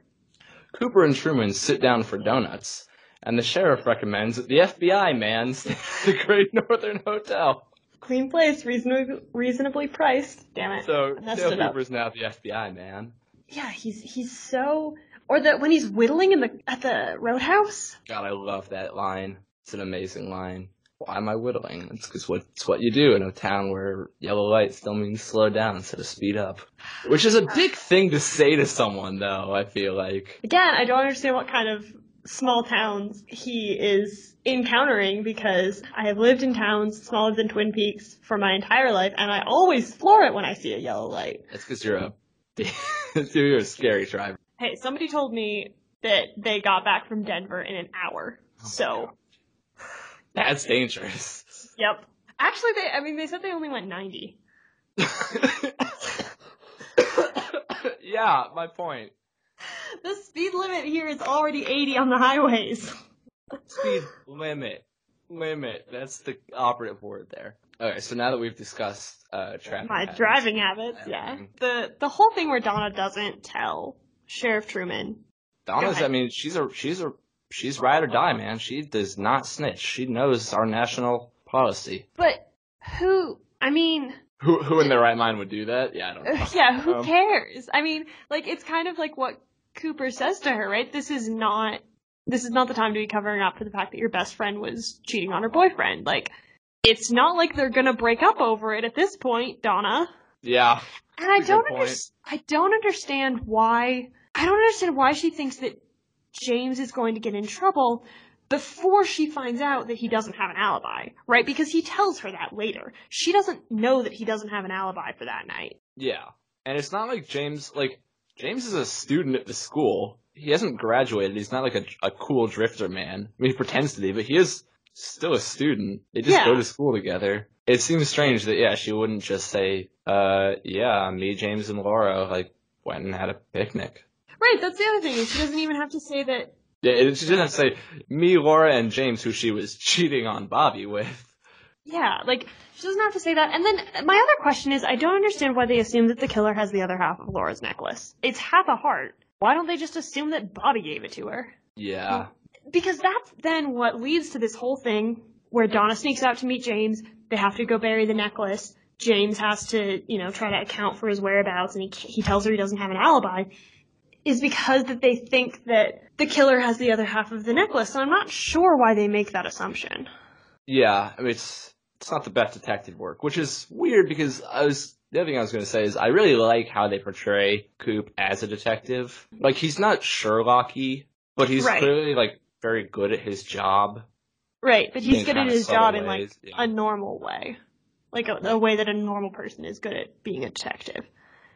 Cooper and Truman sit down for donuts, and the sheriff recommends that the FBI man stay at the Great Northern Hotel. Clean place, reasonably reasonably priced. Damn it. So Dale. Cooper's now the FBI man. Yeah, he's he's so or that when he's whittling in the at the roadhouse. God, I love that line. It's an amazing line. Why am I whittling? It's because what, it's what you do in a town where yellow light still means slow down instead of speed up. Which is a big thing to say to someone, though, I feel like. Again, I don't understand what kind of small towns he is encountering because I have lived in towns smaller than Twin Peaks for my entire life, and I always floor it when I see a yellow light. That's because you're a you're a scary driver. Hey, somebody told me that they got back from Denver in an hour. Oh so, That's dangerous. yep. Actually, they I mean they said they only went 90. yeah, my point. The speed limit here is already 80 on the highways. Speed limit. Limit. That's the operative word there. Okay, so now that we've discussed uh, traffic, My patterns- driving habits, yeah. The the whole thing where Donna doesn't tell Sheriff Truman. Donna's. I mean, she's a she's a she's ride or die, man. She does not snitch. She knows our national policy. But who? I mean, Who who in their right mind would do that? Yeah, I don't know. yeah, who Um, cares? I mean, like it's kind of like what Cooper says to her, right? This is not this is not the time to be covering up for the fact that your best friend was cheating on her boyfriend. Like it's not like they're gonna break up over it at this point, Donna. Yeah. And I don't under- I don't understand why I don't understand why she thinks that James is going to get in trouble before she finds out that he doesn't have an alibi, right? Because he tells her that later. She doesn't know that he doesn't have an alibi for that night. Yeah. And it's not like James, like, James is a student at the school. He hasn't graduated. He's not like a, a cool drifter man. I mean, he pretends to be, but he is still a student. They just Yeah. go to school together. It seems strange that, yeah, she wouldn't just say, uh, yeah, me, James, and Laura, like, went and had a picnic. Right, that's the other thing. is She doesn't even have to say that. Yeah, it, she didn't to say, me, Laura, and James, who she was cheating on Bobby with, Yeah, like she doesn't have to say that. And then my other question is, I don't understand why they assume that the killer has the other half of Laura's necklace. It's half a heart. Why don't they just assume that Bobby gave it to her? Yeah. Because that's then what leads to this whole thing where Donna sneaks out to meet James. They have to go bury the necklace. James has to, you know, try to account for his whereabouts, and he he tells her he doesn't have an alibi. Is because that they think that the killer has the other half of the necklace. So I'm not sure why they make that assumption. Yeah, I mean it's it's not the best detective work, which is weird because I was the other thing I was going to say is I really like how they portray Coop as a detective. Like he's not Sherlocky, but he's Right. clearly like very good at his job. Right, but he's good at his job in like yeah. a normal way, like a, a way that a normal person is good at being a detective.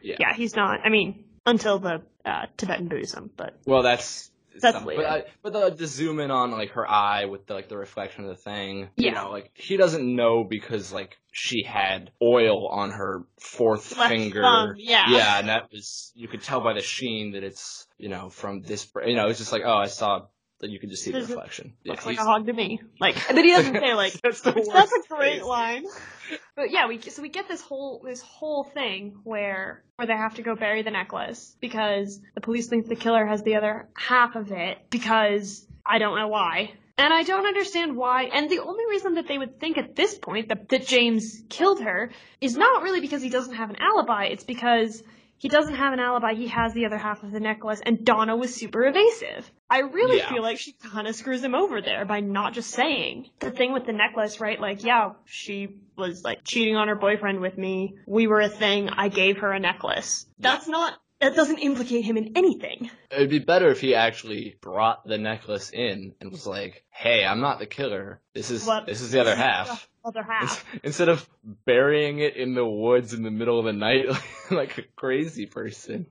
Yeah. Yeah, he's not. I mean, until the uh, Tibetan Buddhism, but Well, that's That's later. But, I, but the, the zoom in on like her eye with the, like the reflection of the thing. Yeah. You know, like he doesn't know because like she had oil on her fourth Left finger. thumb, yeah. Yeah, and that was you could tell by the sheen that it's you know from this. You know, it's just like oh, I saw that you can just see the There's a- reflection. looks like a hog to me. Like, but he doesn't say like. That's the worst. That's a great phrase. line. But yeah, we so we get this whole this whole thing where where they have to go bury the necklace because the police think the killer has the other half of it because I don't know why. And I don't understand why. And the only reason that they would think at this point that, that James killed her is not really because he doesn't have an alibi. It's because he doesn't have an alibi. He has the other half of the necklace, and Donna was super evasive. I really Yeah. feel like she kind of screws him over there by not just saying the thing with the necklace, right? Like, yeah, she was like cheating on her boyfriend with me. We were a thing. I gave her a necklace. That's not. That doesn't implicate him in anything. It'd be better if he actually brought the necklace in and was like, "Hey, I'm not the killer. This is What- this is the other half." Other half. Instead of burying it in the woods in the middle of the night like a crazy person,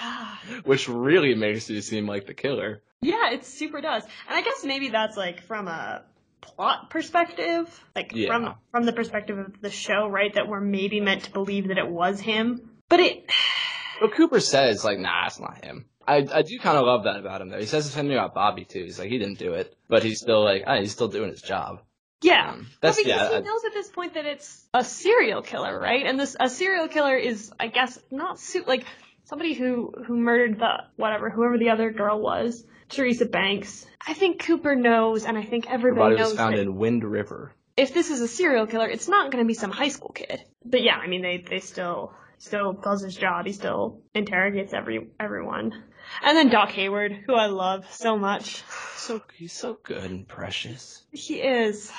which really makes you seem like the killer. Yeah, it super does. And I guess maybe that's like from a plot perspective, like Yeah. from from the perspective of the show, right? That we're maybe meant to believe that it was him. But it But Cooper says like, "Nah, it's not him." I I do kind of love that about him though. He says the same thing about Bobby too. He's like, he didn't do it, but he's still like, ah, he's still doing his job. Yeah. Um, Well, that's because yeah. he I- knows at this point that it's a serial killer, right? And this a serial killer is, I guess, not su- like somebody who who murdered the whatever whoever the other girl was, Teresa Banks. I think Cooper knows, and I think everybody body was knows found in Wind River. if this is a serial killer, it's not going to be some high school kid. But yeah, I mean, they they still still does his job. He still interrogates every everyone. And then Doc Hayward, who I love so much. So he's so good and precious. He is.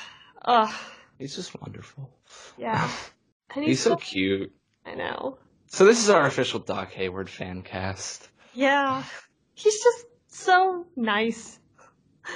Ugh. He's just wonderful. Yeah. And He's so cute. I know. So this is our official Doc Hayward fan cast. Yeah. He's just so nice.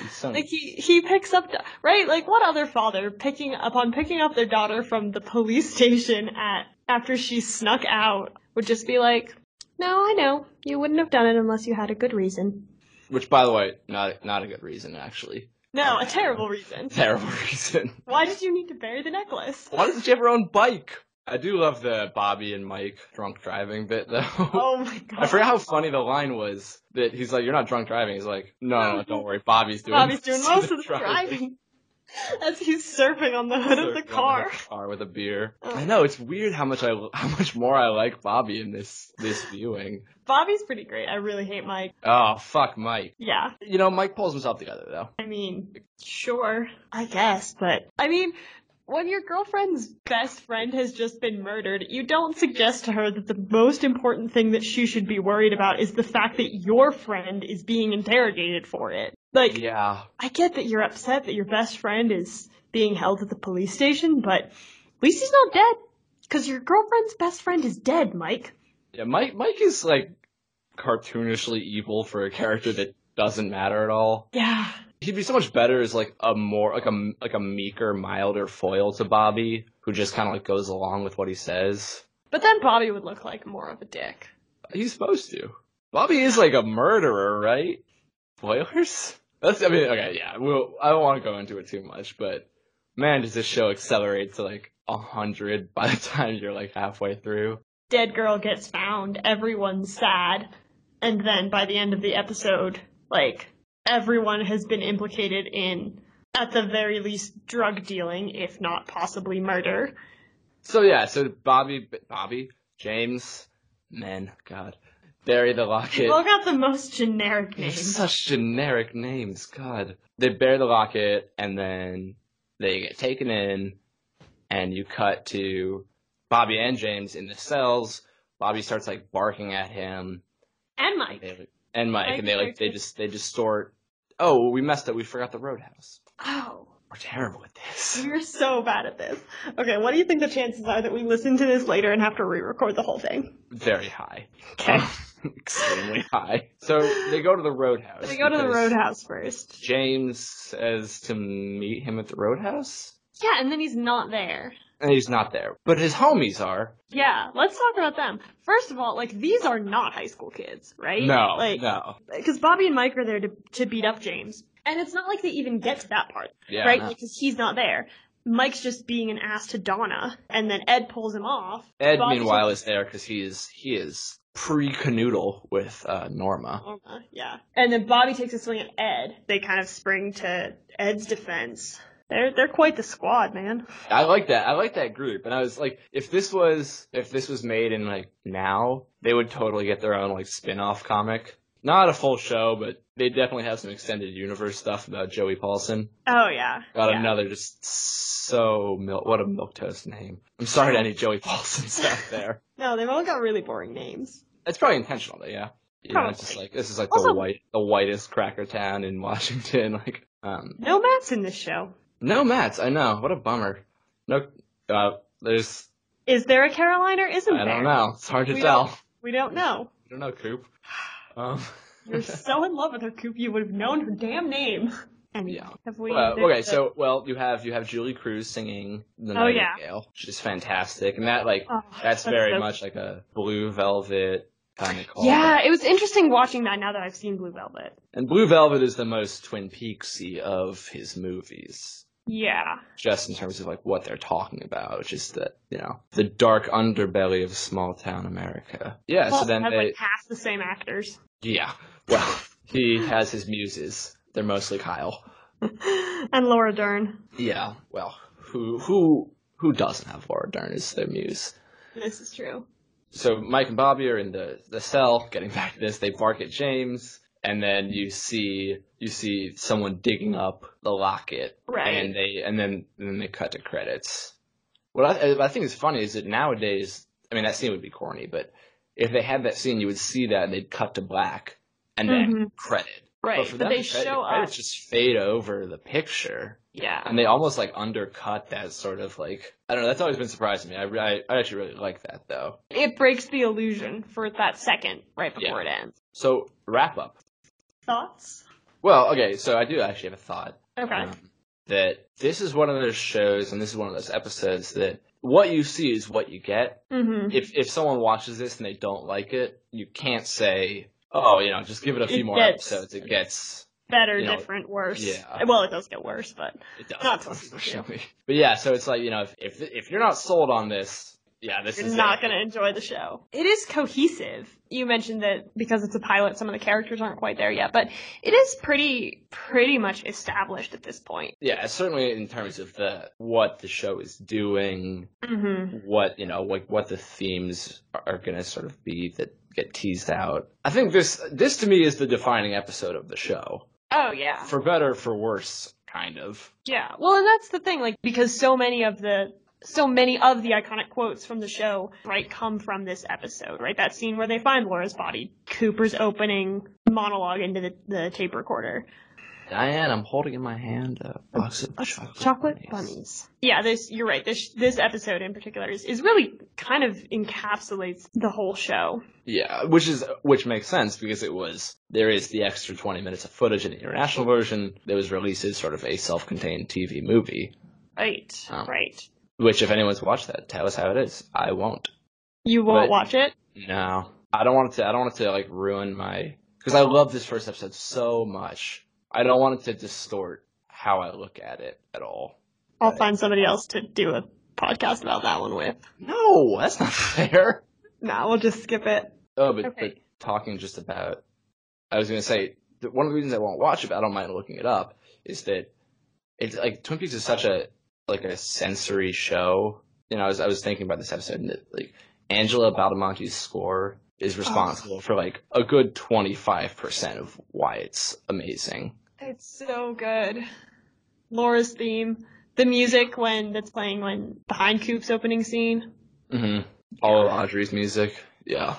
He's so Like he he picks up right like what other father picking upon picking up their daughter from the police station at after she snuck out would just be like, "No, I know. You wouldn't have done it unless you had a good reason." which by the way, not not a good reason actually. No, a terrible reason. Terrible reason. Why did you need to bury the necklace? Why doesn't she have her own bike? I do love the Bobby and Mike drunk driving bit though. Oh my god. I forgot how funny the line was that he's like, "You're not drunk driving." He's like, "No, no, no don't worry, Bobby's doing Bobby's doing most of the driving." driving. As he's surfing on the hood of the Surfing on car. car with a beer. Oh. I know it's weird how much I how much more I like Bobby in this this viewing. Bobby's pretty great. I really hate Mike. Oh fuck, Mike. Yeah. You know, Mike pulls himself together though. I mean, sure, I guess, but I mean, when your girlfriend's best friend has just been murdered, you don't suggest to her that the most important thing that she should be worried about is the fact that your friend is being interrogated for it. Like, Yeah. I get that you're upset that your best friend is being held at the police station, but at least he's not dead. Cause your girlfriend's best friend is dead, Mike. Yeah, Mike Mike is like cartoonishly evil for a character that doesn't matter at all. Yeah. He'd be so much better as like a more like a like a meeker, milder foil to Bobby, who just kind of like goes along with what he says. But then Bobby would look like more of a dick. He's supposed to. Bobby is like a murderer, right? Spoilers? That's I mean, okay, yeah. We'll, I don't want to go into it too much, but man, does this show accelerate to like a hundred by the time you're like halfway through. dead girl gets found, everyone's sad, and then by the end of the episode, like everyone has been implicated in at the very least drug dealing, if not possibly murder. So yeah, so Bobby, Bobby, James, men, God, bury the locket. They all got the most generic names. Such generic names, God. They bury the locket and then they get taken in, and you cut to Bobby and James in the cells. Bobby starts like barking at him. And Mike. They, and Mike, Mike and they like they just they just store. Oh, we messed up. We forgot the roadhouse. Oh. We're terrible at this. We're so bad at this. Okay, what do you think the chances are that we listen to this later and have to re-record the whole thing? Very high. Okay. Um, Extremely high. So they go to the roadhouse. They go to the roadhouse first. James says to meet him at the roadhouse, Yeah, and then he's not there. and he's not there. But his homies are. Yeah, let's talk about them. First of all, like these are not high school kids, right? No, like no. because Bobby and Mike are there to to beat up James, and it's not like they even get to that part, Yeah, right? Because he's not there. Mike's just being an ass to Donna, and then Ed pulls him off. Ed, Bobby meanwhile, just- is there because he is he is pre-canoodle with uh, Norma. Norma, yeah. And then Bobby takes a swing at Ed. They kind of spring to Ed's defense. They're they're quite the squad, man. I like that. I like that group. And I was like, if this was if this was made in like now, they would totally get their own like spin-off comic. Not a full show, but they definitely have some extended universe stuff about Joey Paulson. Oh yeah. Got yeah. another just so milk. What a milk toast name. I'm sorry to any Joey Paulson stuff there. No, they've all got really boring names. It's probably intentional, though. Yeah. You know, it's just like this is like Also- the white, the whitest cracker town in Washington. Like, um, No Matt's in this show. no Mats. I know. What a bummer. No, uh, there's. Is there a Caroline or isn't I there? don't know. It's hard to We tell. don't- We don't know. I don't know, Coop. Um, You're so in love with her, Coop. You would have known her damn name. And Yeah. Have we? well, there's okay, the- so well, you have you have Julee Cruise singing "The Oh, yeah. Nightingale," which is fantastic, and that like Oh, that's very so- much like a Blue Velvet kind of call. Yeah, it was interesting watching that now that I've seen Blue Velvet. and Blue Velvet is the most Twin Peaksy of his movies. Yeah. just in terms of like what they're talking about, which is the you know the dark underbelly of small town America. Yeah, Plus, so then it has they like half the same actors. Yeah, well he has his muses. They're mostly Kyle. and Laura Dern. Yeah, well who who who doesn't have Laura Dern as their muse? This is true. So Mike and Bobby are in the the cell. Getting back to this, they bark at James. And then you see you see someone digging up the locket, Right. and they and then and then they cut to credits. What I, what I think is funny is that nowadays, I mean, that scene would be corny, but if they had that scene, you would see that and they'd cut to black and then Mhm. credit. Right, But for but them, they credit- show credits up. just fade over the picture, Yeah. and they almost like undercut that sort of like I don't know. That's always been surprising me. I I, I actually really like that though. It breaks the illusion for that second right before Yeah. it ends. So wrap up. Thoughts? Well, okay, so I do actually have a thought. Okay. um, that this is one of those shows and this is one of those episodes that what you see is what you get. mm-hmm. If if someone watches this and they don't like it, you can't say, "Oh, you know, just give it a few It more gets- episodes." It gets Better, you know, different, worse. yeah. Well, it does get worse, but it does Not unfortunately. But yeah, so it's like you know, if if, if you're not sold on this, yeah, this you're is not going to enjoy the show. It is cohesive. You mentioned that because it's a pilot, some of the characters aren't quite there yet, but it is pretty, pretty much established at this point. Yeah, certainly in terms of the what the show is doing, Mm-hmm. what you know like what the themes are going to sort of be that get teased out i think this this to me is the defining episode of the show Oh yeah. for better for worse kind of Yeah. Well, and that's the thing, like, because so many of the, so many of the iconic quotes from the show, right, come from this episode, right? That scene where they find Laura's body, Cooper's opening monologue into the, the tape recorder. diane i'm holding in my hand uh, a box of chocolate, Chocolate bunnies. bunnies. Yeah, this, you're right. This, this episode in particular is, is really kind of encapsulates the whole show. yeah which is which makes sense because it was there is the extra 20 minutes of footage in the international version that was released as sort of a self-contained tv movie Right. Oh. Right. Which if anyone's watched that tell us how it is i won't You won't But- watch it? No, I don't want it to. I don't want it to like ruin my because I love this first episode so much. I don't want it to distort how I look at it at all. I'll Right. find somebody else to do a podcast about that one with. No, that's not fair. Nah, we'll just skip it. Oh, but, Okay. but talking just about, I was gonna say one of the reasons I won't watch it, but I don't mind looking it up, is that it's like Twin Peaks is such a like a sensory show. You know, I was I was thinking about this episode and that, like Angelo Badalamenti's score is responsible oh. for like a good twenty five percent of why it's amazing. It's so good. Laura's theme, the music when that's playing when behind Coop's opening scene. Mm-hmm. All of Audrey's music, yeah.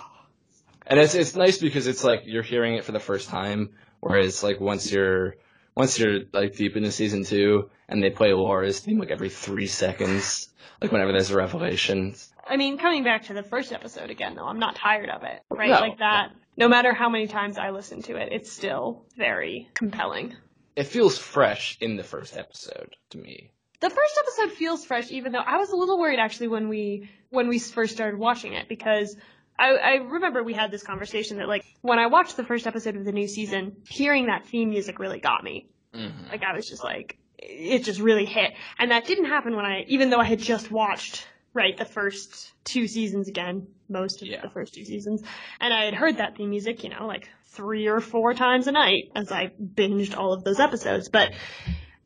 And it's it's nice because it's like you're hearing it for the first time, whereas like once you're once you're like deep into season two and they play Laura's theme like every three seconds, like whenever there's a revelation. I mean, coming back to the first episode again, though, I'm not tired of it, right? No. Like that. No matter how many times I listen to it, it's still very compelling. It feels fresh in the first episode to me. The first episode feels fresh, even though I was a little worried actually when we when we first started watching it because I, I remember we had this conversation that like when I watched the first episode of the new season, hearing that theme music really got me. Mm-hmm. Like I was just like, it just really hit, and that didn't happen when I, even though I had just watched right the first two seasons again, most of yeah. the first two seasons, and I had heard that theme music, you know, like three or four times a night as I binged all of those episodes, but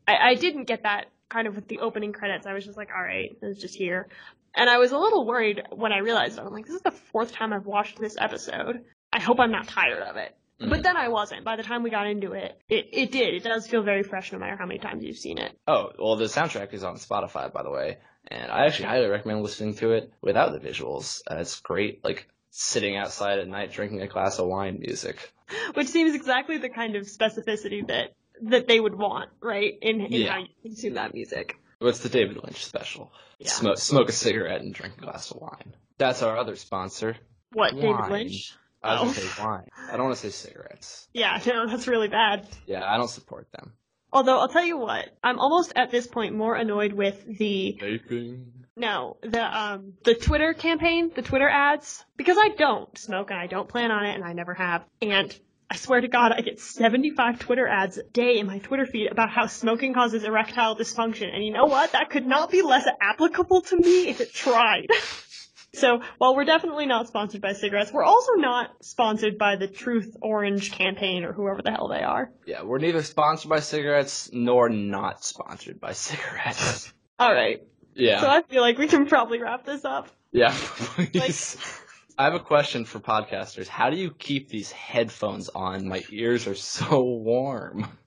I, I didn't get that kind of with the opening credits. I was just like, all right, it's just here. And I was a little worried when I realized it. I'm like, this is the fourth time I've watched this episode. I hope I'm not tired of it. Mm-hmm. But then I wasn't. By the time we got into it, it, it did. It does feel very fresh no matter how many times you've seen it. Oh, well, the soundtrack is on Spotify, by the way. And I actually highly recommend listening to it without the visuals. Uh, it's great, like, sitting outside at night drinking a glass of wine music. Which seems exactly the kind of specificity that, that they would want, right? In, in yeah. how you consume that music. What's the David Lynch special? Yeah. Smoke, smoke a cigarette and drink a glass of wine. That's our other sponsor. What, wine. David Lynch? I was oh. gonna say wine. I don't want to say cigarettes. Yeah, no, that's really bad. Yeah, I don't support them. Although I'll tell you what, I'm almost at this point more annoyed with the vaping. No, the um the Twitter campaign, the Twitter ads, because I don't smoke and I don't plan on it and I never have. And I swear to God, I get 75 Twitter ads a day in my Twitter feed about how smoking causes erectile dysfunction. And you know what? That could not be less applicable to me if it tried. so while we're definitely not sponsored by cigarettes, we're also not sponsored by the Truth Orange campaign or whoever the hell they are. Yeah, we're neither sponsored by cigarettes nor not sponsored by cigarettes. All right. Yeah. So I feel like we can probably wrap this up. Yeah, please. Like, I have a question for podcasters. How do you keep these headphones on? My ears are so warm.